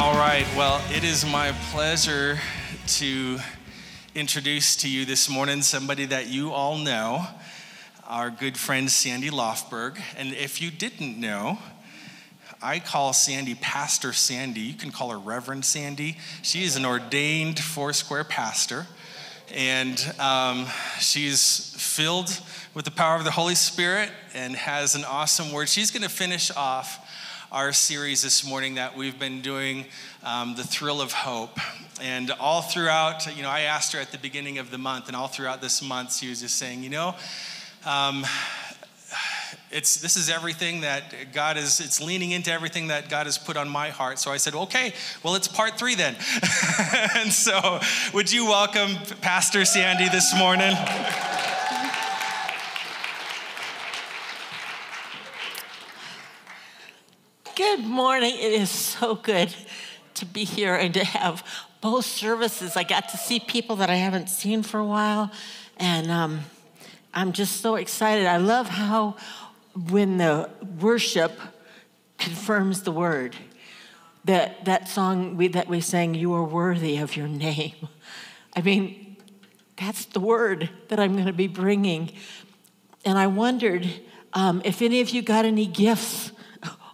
All right, well, it is my pleasure to introduce to you this morning somebody that you all know, our good friend Sandy Lofberg. And if you didn't know, I call Sandy Pastor Sandy. You can call her Reverend Sandy. She is an ordained Foursquare pastor, and um, she's filled with the power of the Holy Spirit and has an awesome word. She's going to finish off our series this morning that we've been doing, um, The Thrill of Hope. And all throughout, you know, I asked her at the beginning of the month, and all throughout this month, she was just saying, you know, um, it's this is everything that God is it's leaning into everything that God has put on my heart. So I said, okay, well it's part three then. and so would you welcome Pastor Sandy this morning? Good morning. It is so good to be here and to have both services. I got to see people that I haven't seen for a while, and um, I'm just so excited. I love how when the worship confirms the word, that, that song we, that we sang, You are worthy of your name. I mean, that's the word that I'm going to be bringing. And I wondered um, if any of you got any gifts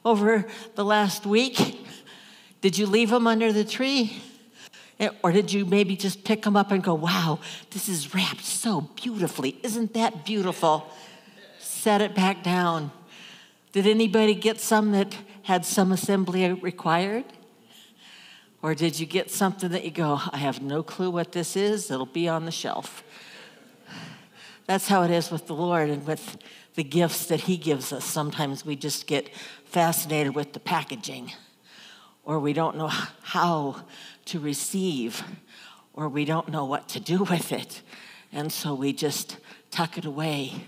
over the last week? Did you leave them under the tree? Eh, or did you maybe just pick them up and go, wow, this is wrapped so beautifully? Isn't that beautiful? Set it back down. Did anybody get some that had some assembly required? Or did you get something that you go, I have no clue what this is, it'll be on the shelf? That's how it is with the Lord and with the gifts that He gives us. Sometimes we just get fascinated with the packaging, or we don't know how to receive, or we don't know what to do with it. And so we just tuck it away.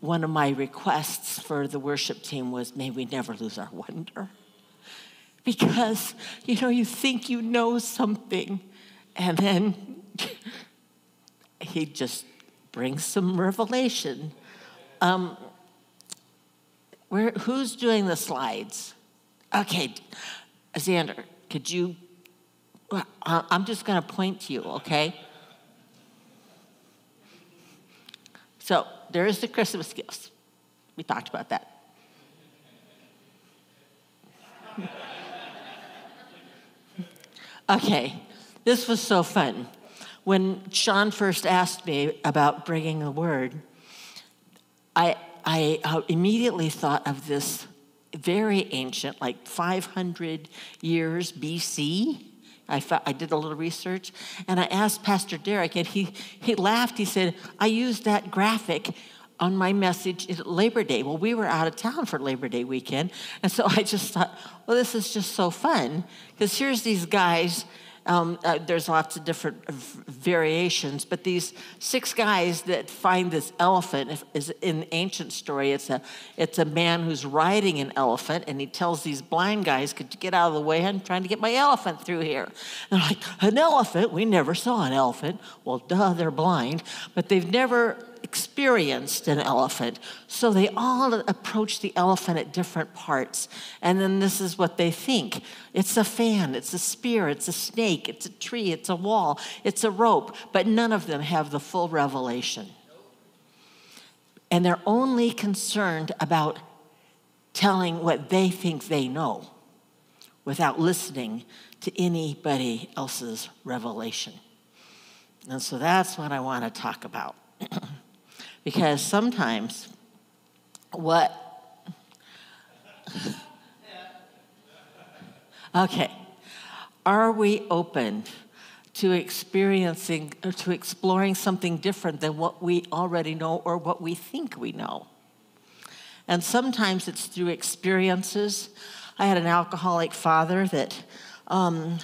One of my requests for the worship team was may we never lose our wonder. Because, you know, you think you know something, and then he just brings some revelation. Um, where, who's doing the slides? Okay, Xander, could you? I'm just going to point to you, okay? So there's the Christmas gifts. We talked about that. okay, this was so fun. When Sean first asked me about bringing the word, I I uh, immediately thought of this very ancient, like 500 years BC. I, I did a little research and I asked Pastor Derek, and he, he laughed. He said, I used that graphic on my message at Labor Day. Well, we were out of town for Labor Day weekend. And so I just thought, well, this is just so fun because here's these guys um, uh, there's lots of different variations, but these six guys that find this elephant is in ancient story. It's a it's a man who's riding an elephant, and he tells these blind guys, "Could you get out of the way? I'm trying to get my elephant through here." And they're like, "An elephant? We never saw an elephant." Well, duh, they're blind, but they've never experienced an elephant. So they all approach the elephant at different parts. And then this is what they think it's a fan, it's a spear, it's a snake, it's a tree, it's a wall, it's a rope. But none of them have the full revelation. And they're only concerned about telling what they think they know without listening to anybody else's revelation. And so that's what I want to talk about. Because sometimes what. Okay. Are we open to experiencing, or to exploring something different than what we already know or what we think we know? And sometimes it's through experiences. I had an alcoholic father that um,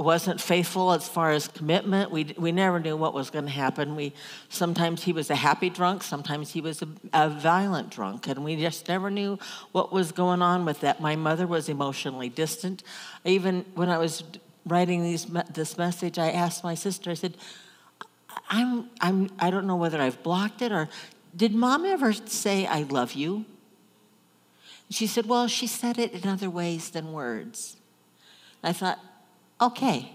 wasn't faithful as far as commitment. We, we never knew what was going to happen. We, sometimes he was a happy drunk, sometimes he was a, a, violent drunk, and we just never knew what was going on with that. My mother was emotionally distant. Even when I was writing these, this message, I asked my sister, I said, I'm, I'm, I don't know whether I've blocked it or did mom ever say, I love you? She said, Well, she said it in other ways than words. I thought, okay.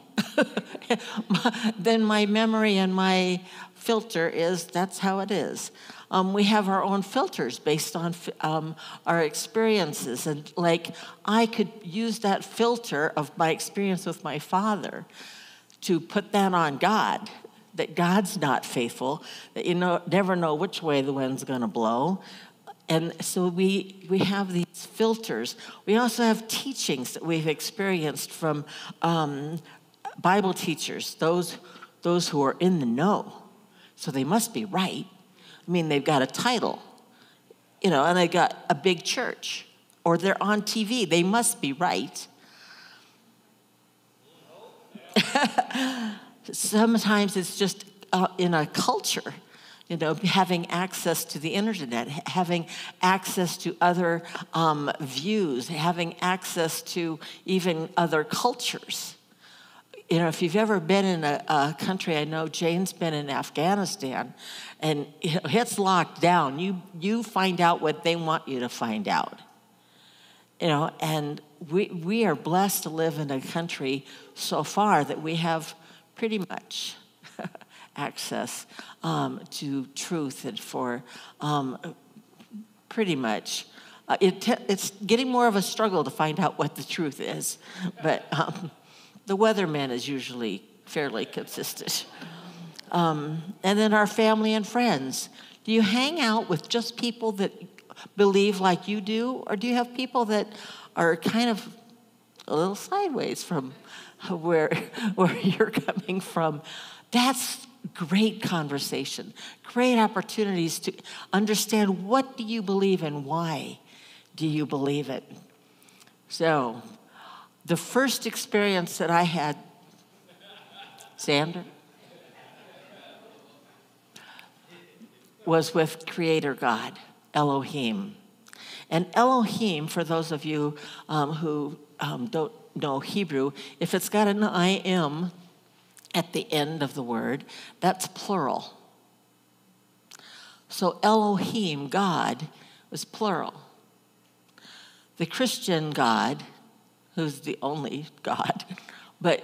then my memory and my filter is that's how it is. Um, we have our own filters based on um, our experiences. And like, I could use that filter of my experience with my father to put that on God that God's not faithful, that you know, never know which way the wind's to blow. And so we, we have these filters. We also have teachings that we've experienced from um, Bible teachers, those, those who are in the know. So they must be right. I mean, they've got a title, you know, and they got a big church, or they're on TV. They must be right. Sometimes it's just uh, in a culture, you know, having access to the internet, having access to other um, views, having access to even other cultures. You know, if you've ever been in a, a country, I know Jane's been in Afghanistan, and it's locked down. You you find out what they want you to find out. You know, and we we are blessed to live in a country so far that we have pretty much access um, to truth and for um, pretty much. Uh, it te- it's getting more of a struggle to find out what the truth is, but um, the weatherman is usually fairly consistent. Um, and then our family and friends. Do you hang out with just people that believe like you do, or do you have people that are kind of a little sideways from where, where you're coming from? That's great conversation, great opportunities to understand what do you believe and why do you believe it. So, the first experience that I had, Xander, was with Creator God, Elohim. And Elohim, for those of you um, who um, don't know Hebrew, if it's got an I am at the end of the word, that's plural. So Elohim, God, was plural. The Christian God, who's the only God, but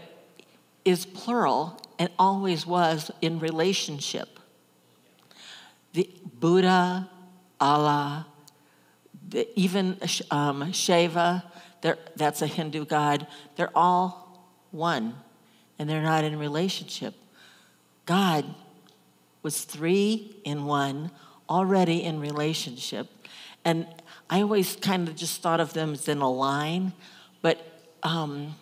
is plural and always was in relationship. The Buddha, Allah, the, even um, Shiva, that's a Hindu god, they're all one and they're not in relationship. God was three in one, already in relationship. And I always kind of just thought of them as in a line, but um,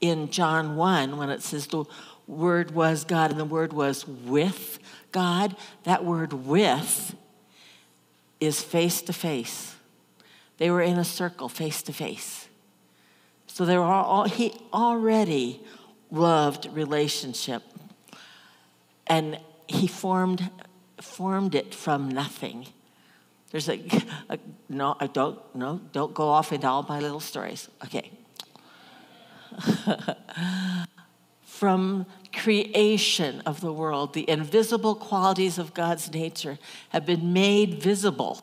in John 1, when it says the word was God and the word was with God, that word with is face to face. They were in a circle, face to face. So they were all, he already loved relationship. And he formed, formed it from nothing. There's a, a no, I don't, no, don't go off into all my little stories. Okay. from creation of the world, the invisible qualities of God's nature have been made visible,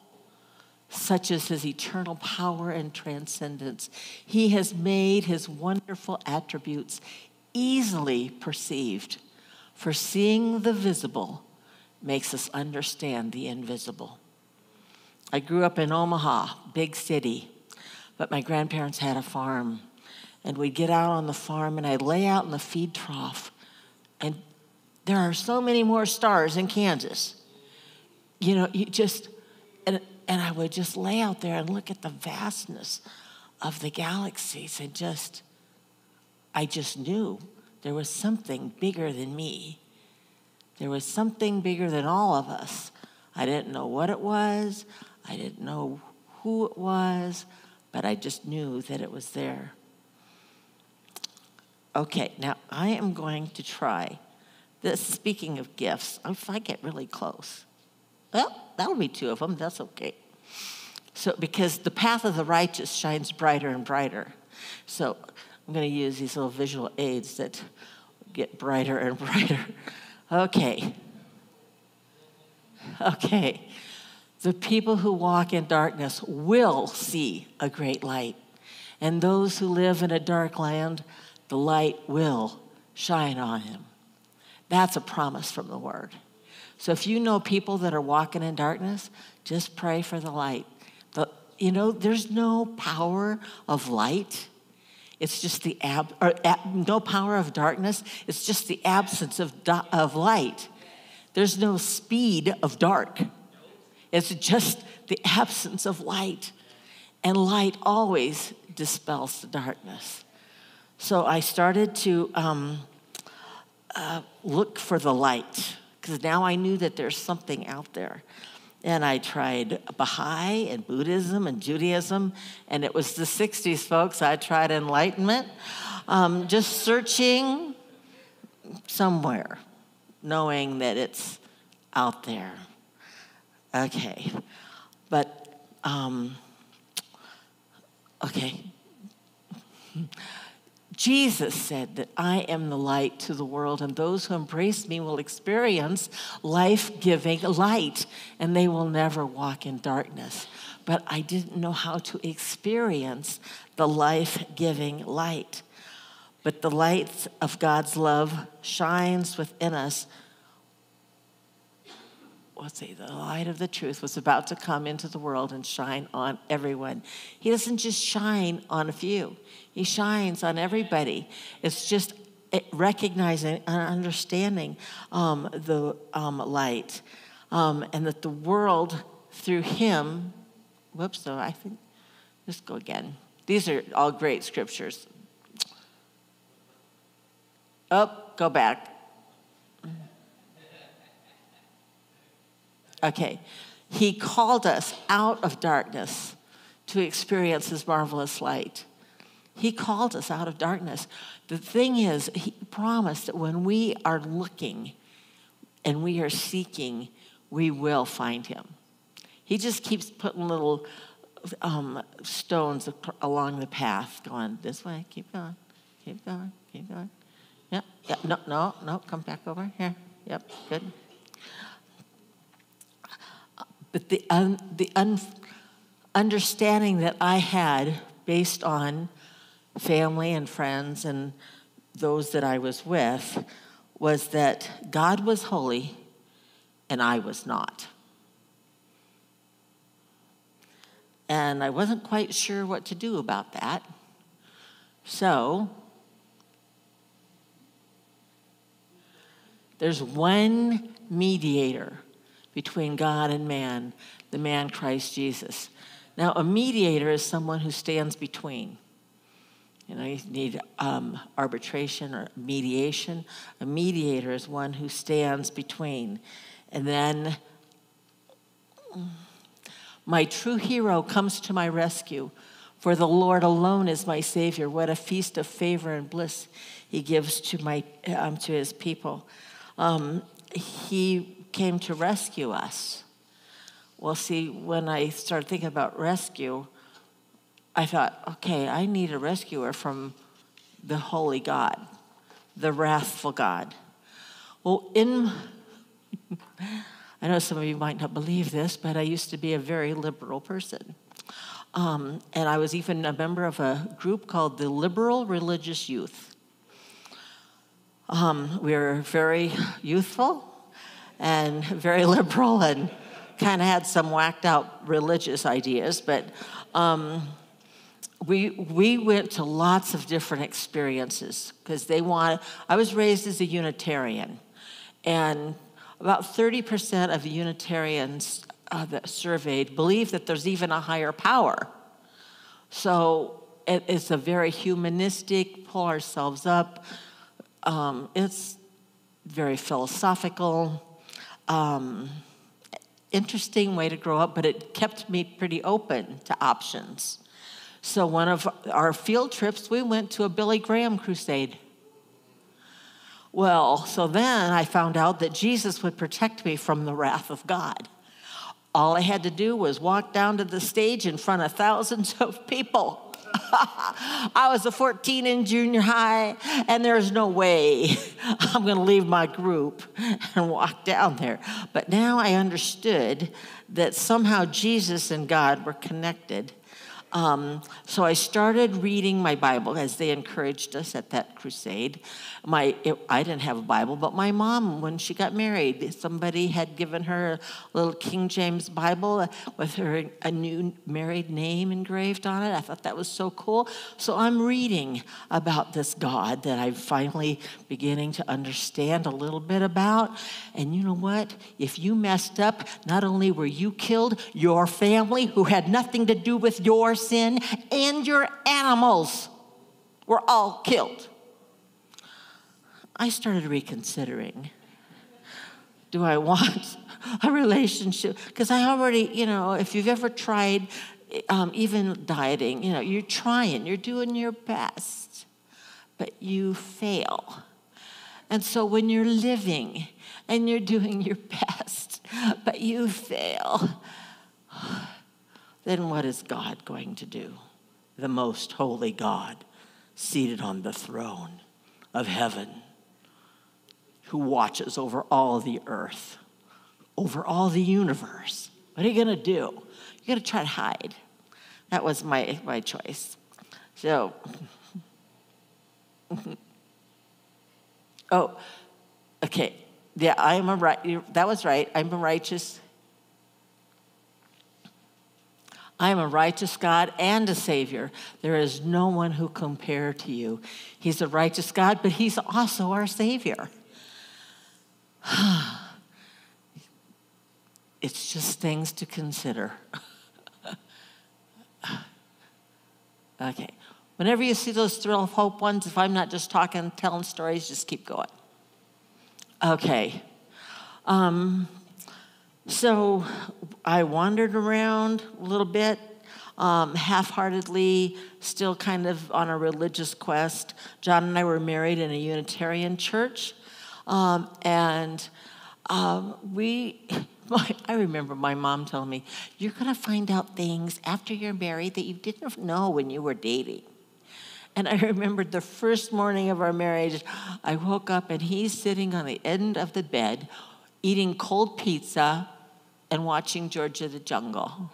such as his eternal power and transcendence. He has made his wonderful attributes easily perceived, for seeing the visible makes us understand the invisible. I grew up in Omaha, big city, but my grandparents had a farm. And we'd get out on the farm, and I'd lay out in the feed trough. And there are so many more stars in Kansas. You know, you just, and, and I would just lay out there and look at the vastness of the galaxies and just I just knew there was something bigger than me. There was something bigger than all of us. I didn't know what it was, I didn't know who it was, but I just knew that it was there. Okay, now I am going to try this. Speaking of gifts, oh, if I get really close, well, that'll be two of them. That's okay. So, because the path of the righteous shines brighter and brighter. So, I'm going to use these little visual aids that get brighter and brighter. Okay. Okay. The people who walk in darkness will see a great light. And those who live in a dark land, the light will shine on him. That's a promise from the word. So if you know people that are walking in darkness, just pray for the light. The, you know, there's no power of light. It's just the ab, or ab, no power of darkness. It's just the absence of, of light. There's no speed of dark. It's just the absence of light. And light always dispels the darkness. So I started to um, uh, look for the light because now I knew that there's something out there. And I tried Baha'i and Buddhism and Judaism, and it was the 60s, folks. I tried enlightenment, um, just searching somewhere, knowing that it's out there. Okay, but, um, okay. Jesus said that I am the light to the world, and those who embrace me will experience life giving light, and they will never walk in darkness. But I didn't know how to experience the life giving light. But the light of God's love shines within us let's see, the light of the truth was about to come into the world and shine on everyone. He doesn't just shine on a few, He shines on everybody. It's just eh, recognizing and understanding um, the um, light um, and that the world through Him, whoops, so I think, let's go again. These are all great scriptures. Oh, go back. Okay. He called us out of darkness to experience his marvelous light. He called us out of darkness. The thing is, he promised that when we are looking and we are seeking, we will find him. He just keeps putting little um, stones along the path, going this way, keep going, keep going, keep going. Yep, yep, no, no, no, come back over here. Yep, good. But the, un, the un, understanding that I had based on family and friends and those that I was with was that God was holy and I was not. And I wasn't quite sure what to do about that. So, there's one mediator between God and man, the man Christ Jesus. Now, a mediator is someone who stands between. You know, you need um, arbitration or mediation. A mediator is one who stands between. And then my true hero comes to my rescue. For the Lord alone is my Savior. What a feast of favor and bliss He gives to my um, to His people. Um, he came to rescue us. Well, see, when I started thinking about rescue, I thought, okay, I need a rescuer from the holy God, the wrathful God. Well, in, I know some of you might not believe this, but I used to be a very liberal person. Um, and I was even a member of a group called the Liberal Religious Youth. Um, we were very youthful, and very liberal and kind of had some whacked out religious ideas, but um, we, we went to lots of different experiences because they want. I was raised as a Unitarian, and about 30% of the Unitarians uh, that surveyed believe that there's even a higher power. So it, it's a very humanistic, pull ourselves up. Um, it's very philosophical um, interesting way to grow up, but it kept me pretty open to options. So, one of our field trips, we went to a Billy Graham crusade. Well, so then I found out that Jesus would protect me from the wrath of God. All I had to do was walk down to the stage in front of thousands of people I was a 14 in junior high, and there's no way I'm going to leave my group and walk down there. But now I understood that somehow Jesus and God were connected. Um, so I started reading my Bible as they encouraged us at that crusade. My, it, I didn't have a Bible, but my mom, when she got married, somebody had given her a little King James Bible with her a new married name engraved on it. I thought that was so cool. So I'm reading about this God that I'm finally beginning to understand a little bit about. And you know what? If you messed up, not only were you killed, your family, who had nothing to do with your sin, and your animals were all killed. I started reconsidering do I want a relationship? Because I already, you know, if you've ever tried um, even dieting, you know, you're trying, you're doing your best, but you fail. And so when you're living and you're doing your best, but you fail, then what is God going to do? The most holy God seated on the throne of heaven, who watches over all the earth, over all the universe. What are you going to do? You're going to try to hide. That was my, my choice. So, oh, okay. Yeah, I am a right. That was right. I'm a righteous I am a righteous God and a Savior. There is no one who compare to you. He's a righteous God, but He's also our Savior. it's just things to consider. okay. Whenever you see those thrill of hope ones, if I'm not just talking, telling stories, just keep going. Okay. Um, so I wandered around a little bit, um, half heartedly, still kind of on a religious quest. John and I were married in a Unitarian church. Um, and um, we, I remember my mom telling me, You're going to find out things after you're married that you didn't know when you were dating. And I remembered the first morning of our marriage, I woke up and he's sitting on the end of the bed eating cold pizza and watching George of the Jungle.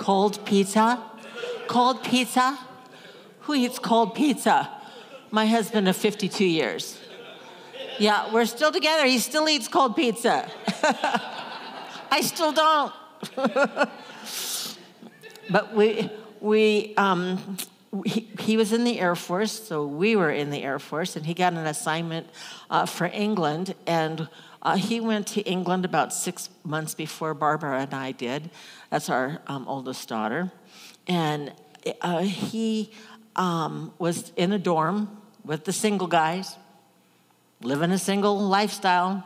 cold pizza? Cold pizza? Who eats cold pizza? My husband of 52 years. Yeah, we're still together. He still eats cold pizza. I still don't. but we, we, um, he, he, was in the Air Force, so we were in the Air Force, and he got an assignment uh, for England. And uh, he went to England about six months before Barbara and I did. That's our um, oldest daughter. And uh, he um, was in a dorm with the single guys, living a single lifestyle,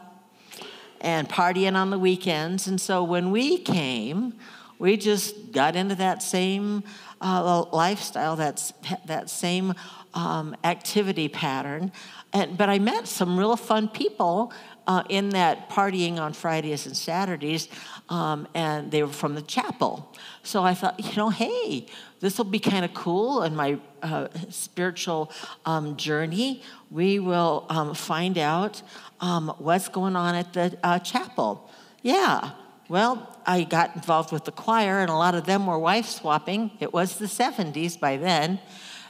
and partying on the weekends. And so when we came, we just got into that same uh, lifestyle, that's, that same um, activity pattern. And, but I met some real fun people uh, in that partying on Fridays and Saturdays, um, and they were from the chapel. So I thought, you know, hey, this will be kind of cool in my uh, spiritual um, journey. We will um, find out um, what's going on at the uh, chapel. Yeah, well, I got involved with the choir, and a lot of them were wife swapping. It was the 70s by then,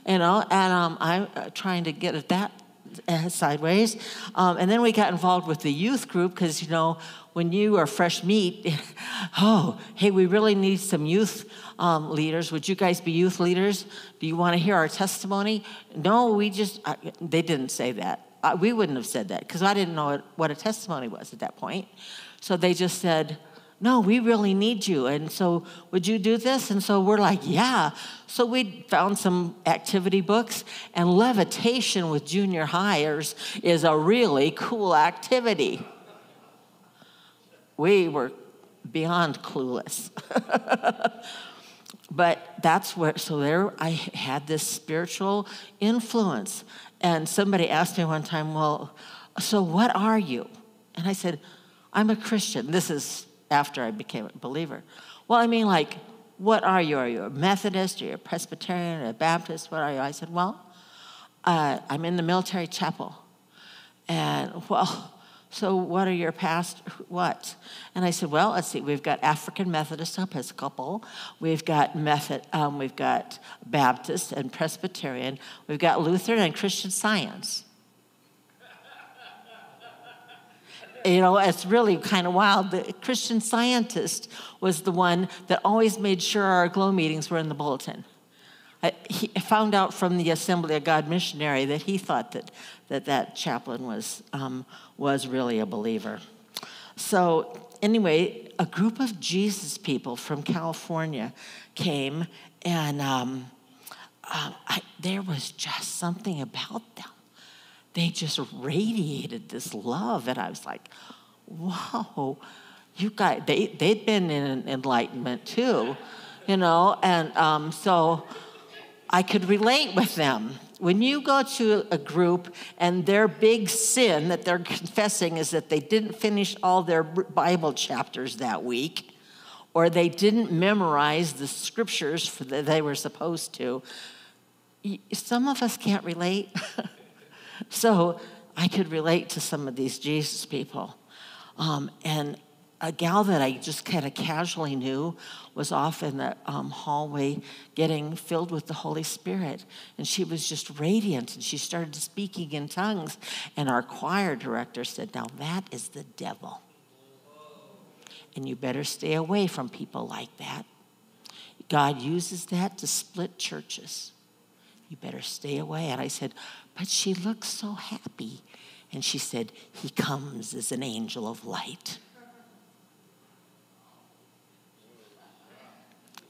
you know, and um, I'm uh, trying to get at that uh, sideways. Um, and then we got involved with the youth group because, you know, when you are fresh meat, oh, hey, we really need some youth um, leaders. Would you guys be youth leaders? Do you want to hear our testimony? No, we just, uh, they didn't say that. We wouldn't have said that because I didn't know what a testimony was at that point. So they just said, no, we really need you. And so, would you do this? And so we're like, yeah. So we found some activity books, and levitation with junior hires is a really cool activity. We were beyond clueless. but that's where, so there I had this spiritual influence. And somebody asked me one time, well, so what are you? And I said, I'm a Christian. This is after I became a believer. Well, I mean, like, what are you? Are you a Methodist? Are you a Presbyterian? Or a Baptist? What are you? I said, well, uh, I'm in the military chapel. And, well, So, what are your past, what? And I said, Well, let's see, we've got African Methodist Episcopal, we've got Method, um, we've got Baptist and Presbyterian, we've got Lutheran and Christian Science. You know, it's really kind of wild. The Christian scientist was the one that always made sure our glow meetings were in the bulletin. I, he found out from the Assembly of God missionary that he thought that that, that chaplain was, um, was really a believer. So, anyway, a group of Jesus people from California came, and um, uh, I, there was just something about them they just radiated this love. And I was like, whoa, you guys, they, they'd been in enlightenment too, you know? And um, so I could relate with them. When you go to a group and their big sin that they're confessing is that they didn't finish all their Bible chapters that week, or they didn't memorize the scriptures that they were supposed to, some of us can't relate. So I could relate to some of these Jesus people. Um, and a gal that I just kind of casually knew was off in the um, hallway getting filled with the Holy Spirit. And she was just radiant and she started speaking in tongues. And our choir director said, Now that is the devil. And you better stay away from people like that. God uses that to split churches. You better stay away. And I said, but she looked so happy. And she said, He comes as an angel of light.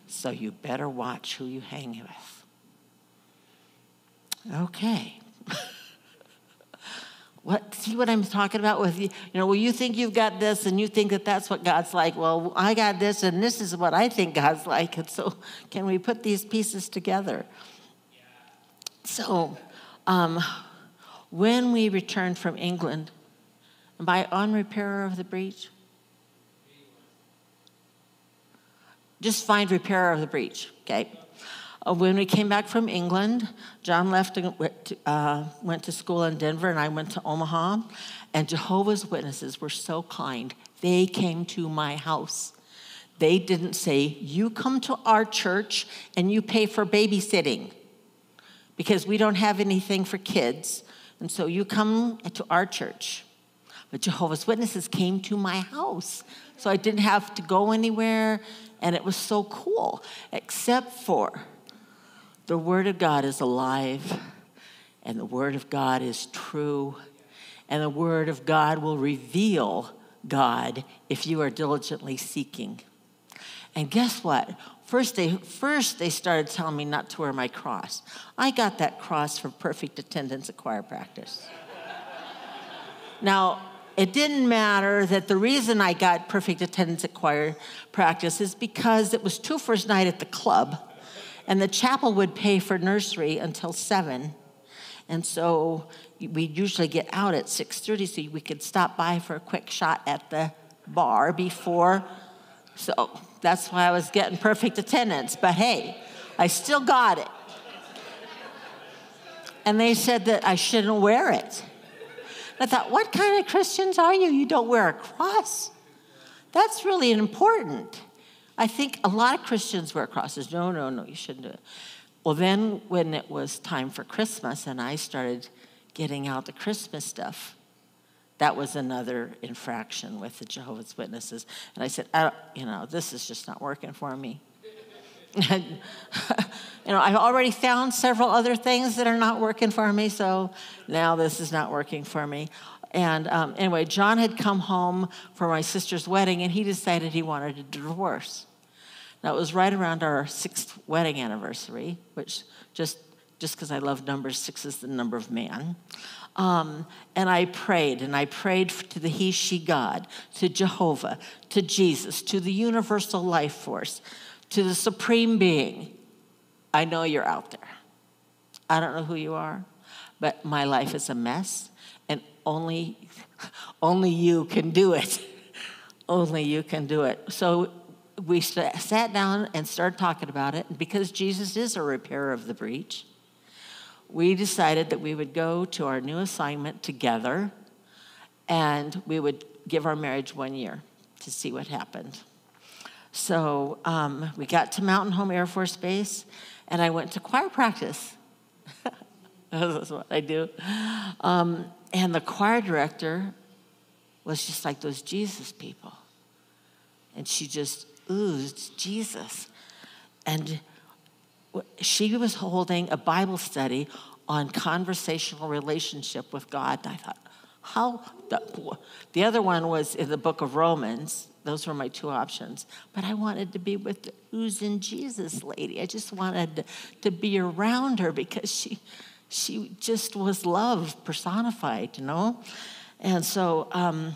So you better watch who you hang with. Okay. what see what I'm talking about with you? You know, well, you think you've got this and you think that that's what God's like. Well, I got this and this is what I think God's like. And so can we put these pieces together? So um, when we returned from England, by on repairer of the breach, just find repairer of the breach, okay? Uh, when we came back from England, John left and went to, uh, went to school in Denver, and I went to Omaha. And Jehovah's Witnesses were so kind. They came to my house. They didn't say, You come to our church and you pay for babysitting because we don't have anything for kids. And so you come to our church. But Jehovah's Witnesses came to my house. So I didn't have to go anywhere. And it was so cool, except for the Word of God is alive, and the Word of God is true, and the Word of God will reveal God if you are diligently seeking. And guess what? First they, first, they started telling me not to wear my cross. I got that cross for perfect attendance at choir practice. now, it didn't matter that the reason I got perfect attendance at choir practice is because it was two first night at the club, and the chapel would pay for nursery until seven, and so we'd usually get out at six thirty so we could stop by for a quick shot at the bar before. So that's why I was getting perfect attendance. But hey, I still got it. And they said that I shouldn't wear it. I thought, what kind of Christians are you? You don't wear a cross. That's really important. I think a lot of Christians wear crosses. No, no, no, you shouldn't do it. Well, then when it was time for Christmas and I started getting out the Christmas stuff, that was another infraction with the Jehovah's Witnesses. And I said, I you know, this is just not working for me. and, you know, I've already found several other things that are not working for me, so now this is not working for me. And um, anyway, John had come home for my sister's wedding, and he decided he wanted a divorce. Now it was right around our sixth wedding anniversary, which just just because I love numbers, six is the number of man. Um, and I prayed, and I prayed to the He, She God, to Jehovah, to Jesus, to the universal life force, to the supreme being. I know you're out there. I don't know who you are, but my life is a mess, and only, only you can do it. only you can do it. So we sat down and started talking about it, because Jesus is a repairer of the breach, we decided that we would go to our new assignment together and we would give our marriage one year to see what happened. So um, we got to Mountain Home Air Force Base, and I went to choir practice. That's what I do. Um, and the choir director was just like those Jesus people. And she just oozed Jesus. And she was holding a Bible study on conversational relationship with God. And I thought, how? The, the other one was in the book of Romans. Those were my two options. But I wanted to be with the oozing Jesus lady. I just wanted to, to be around her because she, she just was love personified, you know? And so um,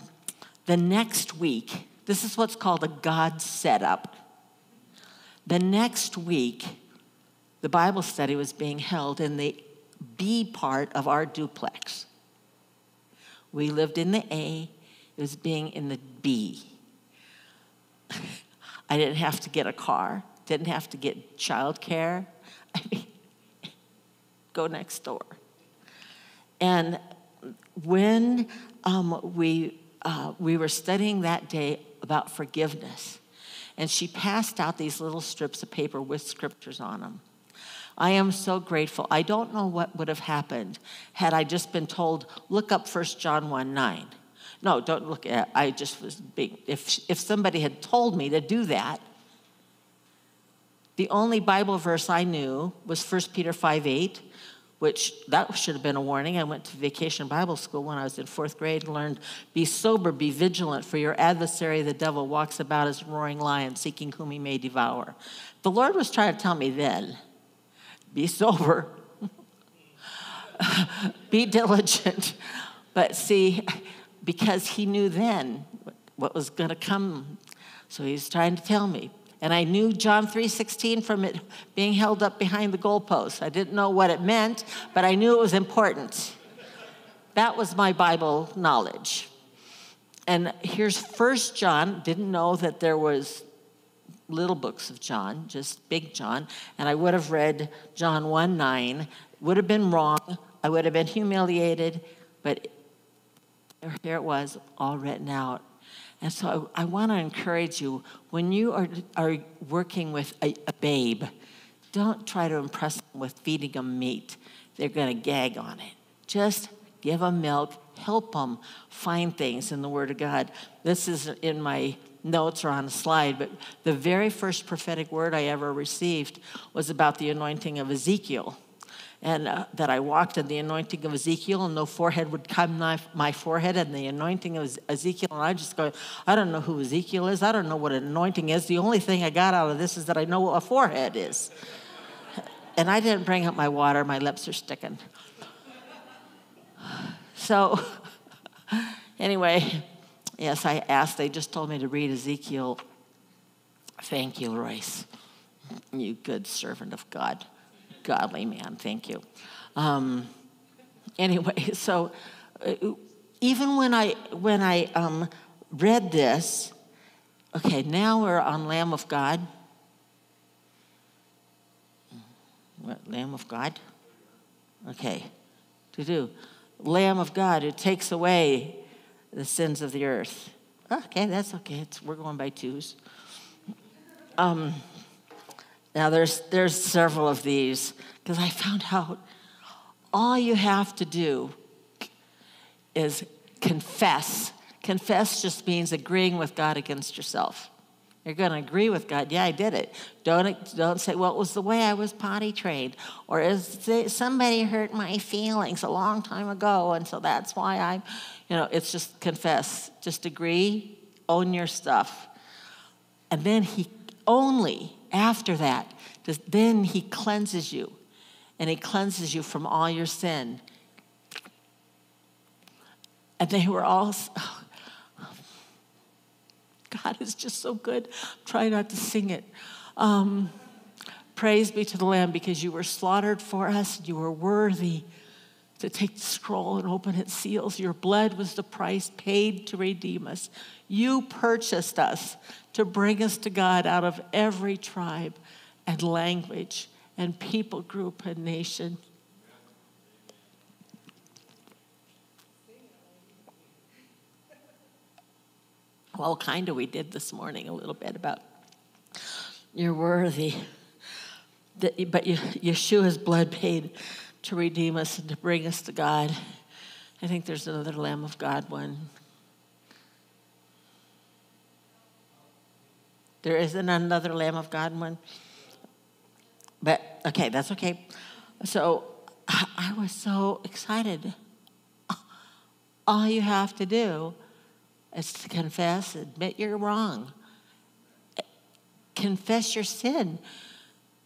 the next week, this is what's called a God setup. The next week, the Bible study was being held in the B part of our duplex. We lived in the A, it was being in the B. I didn't have to get a car, didn't have to get childcare. I mean, go next door. And when um, we, uh, we were studying that day about forgiveness, and she passed out these little strips of paper with scriptures on them. I am so grateful. I don't know what would have happened had I just been told, look up 1 John 1 9. No, don't look at I just was being, if, if somebody had told me to do that, the only Bible verse I knew was 1 Peter 5 8, which that should have been a warning. I went to vacation Bible school when I was in fourth grade and learned be sober, be vigilant, for your adversary, the devil, walks about as a roaring lion, seeking whom he may devour. The Lord was trying to tell me then be sober, be diligent. But see, because he knew then what was going to come, so he's trying to tell me. And I knew John 3:16 from it being held up behind the goalpost. I didn't know what it meant, but I knew it was important. That was my Bible knowledge. And here's First John, didn't know that there was little books of John, just big John, and I would have read John 1 9, would have been wrong, I would have been humiliated, but here it was, all written out. And so I, I want to encourage you when you are, are working with a, a babe, don't try to impress them with feeding them meat. They're going to gag on it. Just give them milk, help them find things in the Word of God. This is in my notes or on a slide, but the very first prophetic word I ever received was about the anointing of Ezekiel. And uh, that I walked in the anointing of Ezekiel, and no forehead would come my, my forehead, and the anointing of Ezekiel. And I just go, I don't know who Ezekiel is. I don't know what an anointing is. The only thing I got out of this is that I know what a forehead is. And I didn't bring up my water, my lips are sticking. So, anyway, Yes, I asked. They just told me to read Ezekiel. Thank you, Royce. You good servant of God. Godly man. Thank you. Um, anyway, so uh, even when I when I um, read this, okay, now we're on Lamb of God. What, Lamb of God? Okay, to do. Lamb of God who takes away the sins of the earth. Okay, that's okay. It's, we're going by twos. Um, now, there's, there's several of these because I found out all you have to do is confess. Confess just means agreeing with God against yourself. You're going to agree with God. Yeah, I did it. Don't, don't say, well, it was the way I was potty trained. Or is somebody hurt my feelings a long time ago, and so that's why I'm, you know, it's just confess. Just agree, own your stuff. And then he only after that, does, then he cleanses you. And he cleanses you from all your sin. And they were all, oh, God is just so good. Try not to sing it. Um, praise be to the Lamb because you were slaughtered for us. and You were worthy to take the scroll and open its seals. Your blood was the price paid to redeem us. You purchased us to bring us to God out of every tribe and language and people group and nation. Well, kind of, we did this morning a little bit about you're worthy. But Yeshua's blood paid to redeem us and to bring us to God. I think there's another Lamb of God one. There isn't another Lamb of God one. But okay, that's okay. So I was so excited. All you have to do is to confess, admit you're wrong, confess your sin,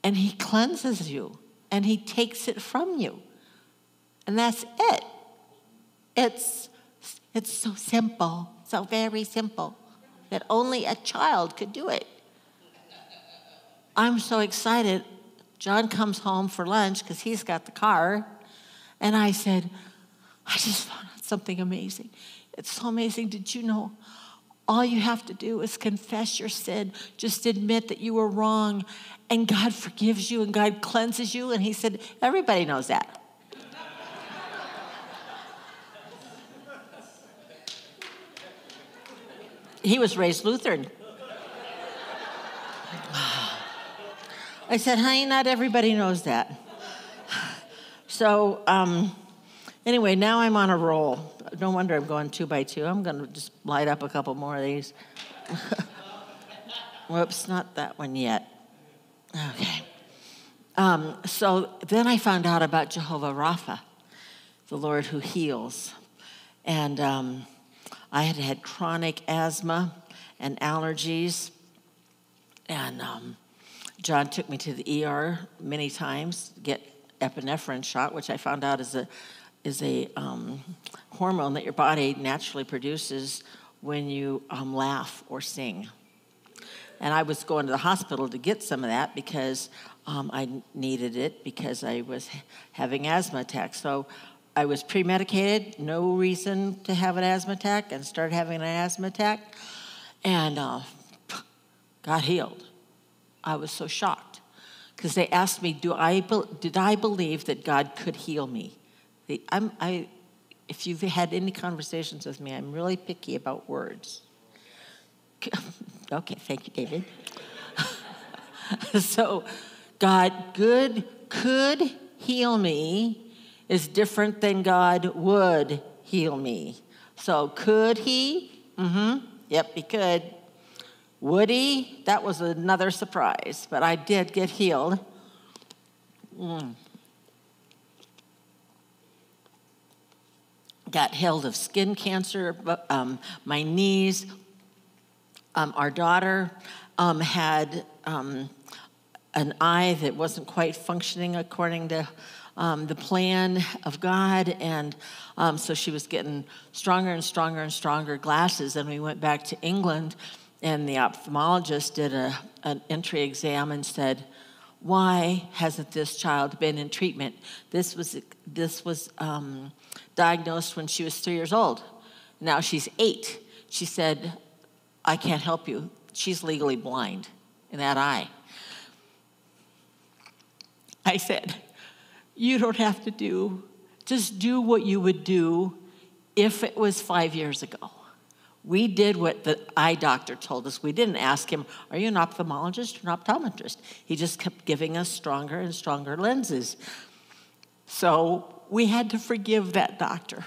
and He cleanses you and He takes it from you. And that's it. It's, it's so simple, so very simple, that only a child could do it. I'm so excited. John comes home for lunch because he's got the car. And I said, I just found out something amazing. It's so amazing. Did you know? All you have to do is confess your sin. Just admit that you were wrong. And God forgives you and God cleanses you. And He said, Everybody knows that. he was raised Lutheran. I said, honey, not everybody knows that. So, um, anyway, now I'm on a roll. No wonder I'm going two by two. I'm going to just light up a couple more of these. Whoops, not that one yet. Okay. Um, so then I found out about Jehovah Rapha, the Lord who heals. And um, I had had chronic asthma and allergies. And um, John took me to the ER many times to get epinephrine shot, which I found out is a is a um, hormone that your body naturally produces when you um, laugh or sing. And I was going to the hospital to get some of that because um, I needed it because I was having asthma attacks. So I was pre medicated, no reason to have an asthma attack, and started having an asthma attack, and uh, got healed. I was so shocked because they asked me, Do I be- Did I believe that God could heal me? I'm, I, if you've had any conversations with me, I'm really picky about words. okay, thank you, David. so, God good could heal me is different than God would heal me. So, could He? Mm hmm. Yep, He could. Would He? That was another surprise, but I did get healed. Mm. Got healed of skin cancer, um, my knees. Um, our daughter um, had um, an eye that wasn't quite functioning according to um, the plan of God. And um, so she was getting stronger and stronger and stronger glasses. And we went back to England, and the ophthalmologist did a, an entry exam and said, why hasn't this child been in treatment? This was, this was um, diagnosed when she was three years old. Now she's eight. She said, I can't help you. She's legally blind in that eye. I said, you don't have to do. Just do what you would do if it was five years ago. We did what the eye doctor told us. We didn't ask him, Are you an ophthalmologist or an optometrist? He just kept giving us stronger and stronger lenses. So we had to forgive that doctor.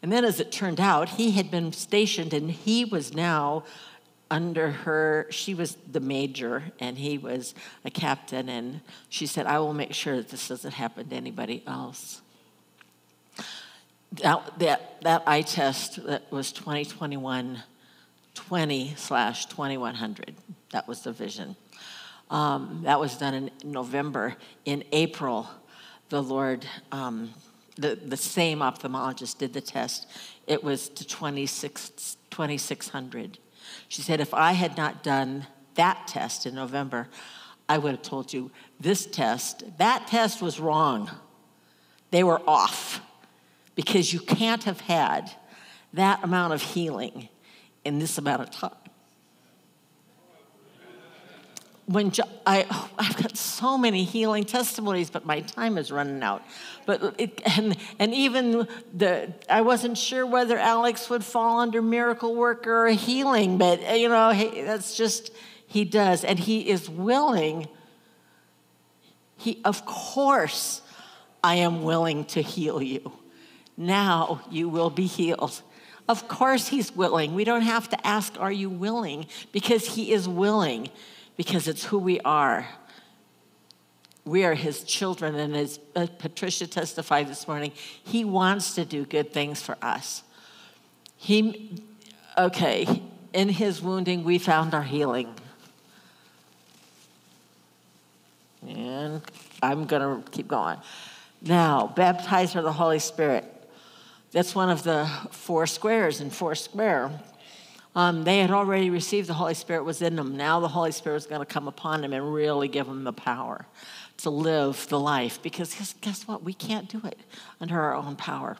And then, as it turned out, he had been stationed and he was now under her, she was the major and he was a captain. And she said, I will make sure that this doesn't happen to anybody else. That, that, that eye test that was 2021 20 slash 2100. That was the vision. Um, that was done in November. In April, the Lord, um, the, the same ophthalmologist did the test. It was to 26, 2600. She said, if I had not done that test in November, I would have told you this test, that test was wrong. They were off because you can't have had that amount of healing in this amount of time. When jo- I, oh, I've got so many healing testimonies, but my time is running out. But it, and and even the I wasn't sure whether Alex would fall under miracle worker or healing, but uh, you know hey, that's just he does, and he is willing. He of course, I am willing to heal you. Now you will be healed. Of course, he's willing. We don't have to ask, Are you willing? Because he is willing because it's who we are. We are his children, and as Patricia testified this morning, he wants to do good things for us. He, okay, in his wounding, we found our healing. And I'm going to keep going. Now, baptize with the Holy Spirit. That's one of the four squares in four square. Um, they had already received the Holy Spirit was in them. Now the Holy Spirit is going to come upon them and really give them the power to live the life. Because guess, guess what? We can't do it under our own power.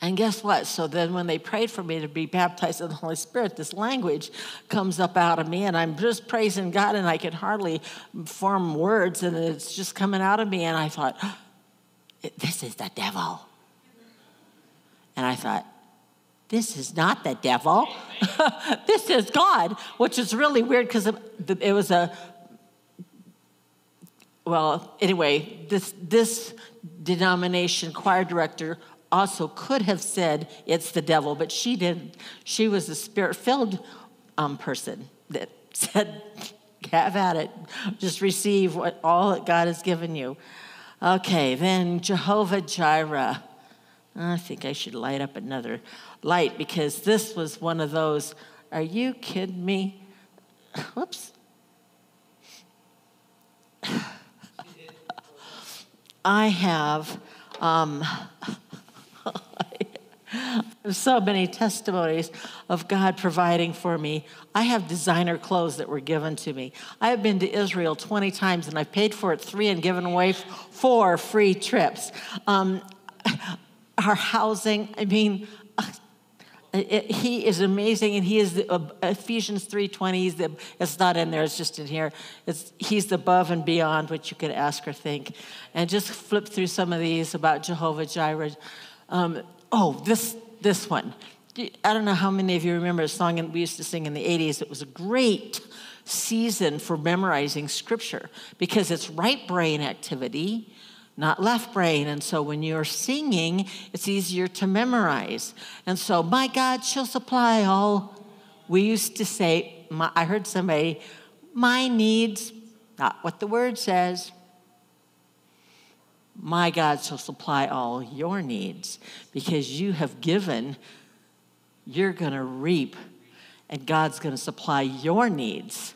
And guess what? So then, when they prayed for me to be baptized in the Holy Spirit, this language comes up out of me, and I'm just praising God, and I can hardly form words, and it's just coming out of me. And I thought, this is the devil. And I thought, this is not the devil. this is God, which is really weird because it was a, well, anyway, this, this denomination choir director also could have said it's the devil, but she didn't. She was a spirit filled um, person that said, have at it, just receive what, all that God has given you. Okay, then Jehovah Jireh. I think I should light up another light because this was one of those, are you kidding me? Whoops. I have um, so many testimonies of God providing for me. I have designer clothes that were given to me. I have been to Israel 20 times and I've paid for it three and given away four free trips. Um, our housing, I mean, it, he is amazing, and he is the, uh, Ephesians three twenty. The, it's not in there; it's just in here. It's, he's above and beyond what you could ask or think. And just flip through some of these about Jehovah Jireh. Um, oh, this this one. I don't know how many of you remember a song we used to sing in the '80s. It was a great season for memorizing scripture because it's right brain activity not left brain. And so when you're singing, it's easier to memorize. And so, my God shall supply all. We used to say, my, I heard somebody, my needs, not what the word says. My God shall supply all your needs because you have given, you're going to reap, and God's going to supply your needs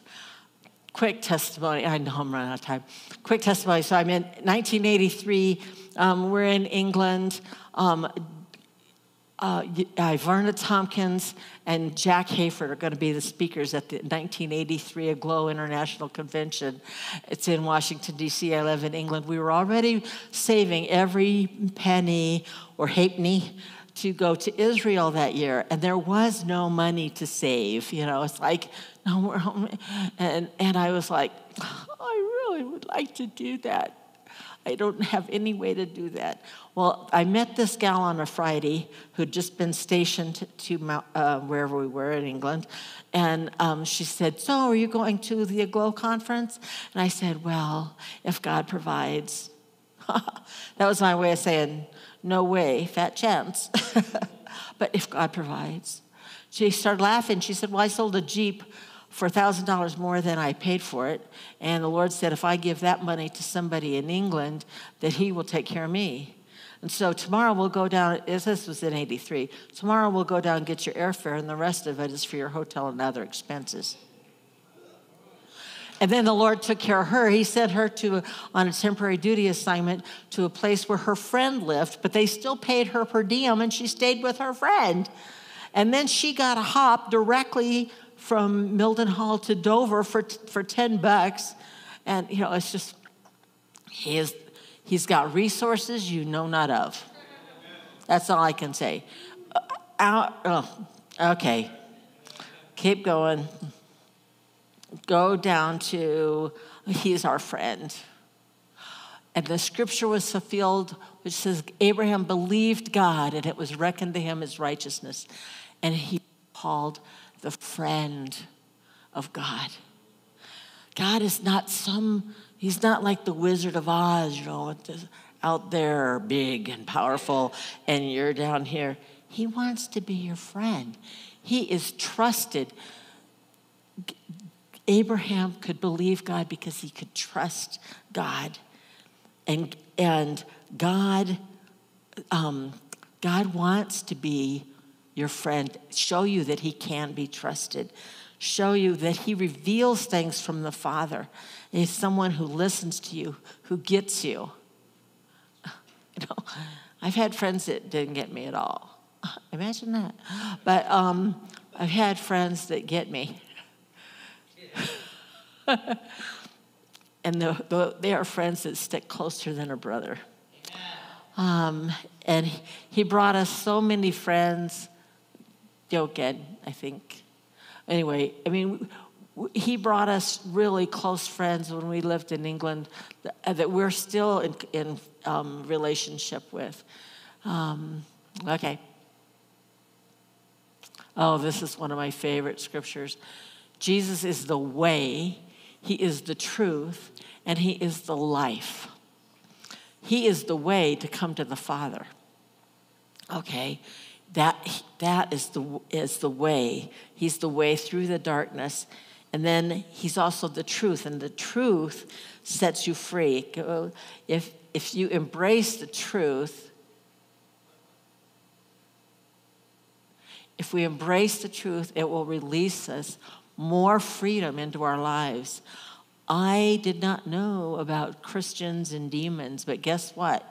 quick testimony. I know I'm running out of time. Quick testimony. So I'm in 1983. Um, we're in England. Um, uh, uh, Tompkins and Jack Hayford are going to be the speakers at the 1983 Aglow International Convention. It's in Washington, D.C. I live in England. We were already saving every penny or halfpenny to go to Israel that year, and there was no money to save. You know, it's like, no more. And, and I was like, I really would like to do that. I don't have any way to do that. Well, I met this gal on a Friday who'd just been stationed to uh, wherever we were in England. And um, she said, So, are you going to the Aglow conference? And I said, Well, if God provides. that was my way of saying, no way, fat chance. but if God provides. She started laughing. She said, Well, I sold a Jeep for $1,000 more than I paid for it. And the Lord said, If I give that money to somebody in England, that He will take care of me. And so tomorrow we'll go down, this was in 83. Tomorrow we'll go down and get your airfare, and the rest of it is for your hotel and other expenses. And then the Lord took care of her. He sent her to on a temporary duty assignment to a place where her friend lived, but they still paid her per diem and she stayed with her friend. And then she got a hop directly from Mildenhall to Dover for, for 10 bucks. And, you know, it's just, he is, he's got resources you know not of. That's all I can say. Uh, oh, okay, keep going go down to He's our friend. And the scripture was fulfilled, which says, Abraham believed God, and it was reckoned to him as righteousness. And he called the friend of God. God is not some, he's not like the Wizard of Oz, you know, out there big and powerful, and you're down here. He wants to be your friend. He is trusted. Abraham could believe God because he could trust God. And, and God, um, God wants to be your friend, show you that he can be trusted, show you that he reveals things from the Father. He's someone who listens to you, who gets you. You know, I've had friends that didn't get me at all. Imagine that. But um, I've had friends that get me. and the, the, they are friends that stick closer than a brother. Um, and he, he brought us so many friends. Joking, I think. Anyway, I mean, he brought us really close friends when we lived in England that, that we're still in, in um, relationship with. Um, okay. Oh, this is one of my favorite scriptures. Jesus is the way, He is the truth, and He is the life. He is the way to come to the Father. Okay? That, that is, the, is the way. He's the way through the darkness. And then he's also the truth, and the truth sets you free. If, if you embrace the truth, if we embrace the truth, it will release us more freedom into our lives. I did not know about Christians and demons, but guess what?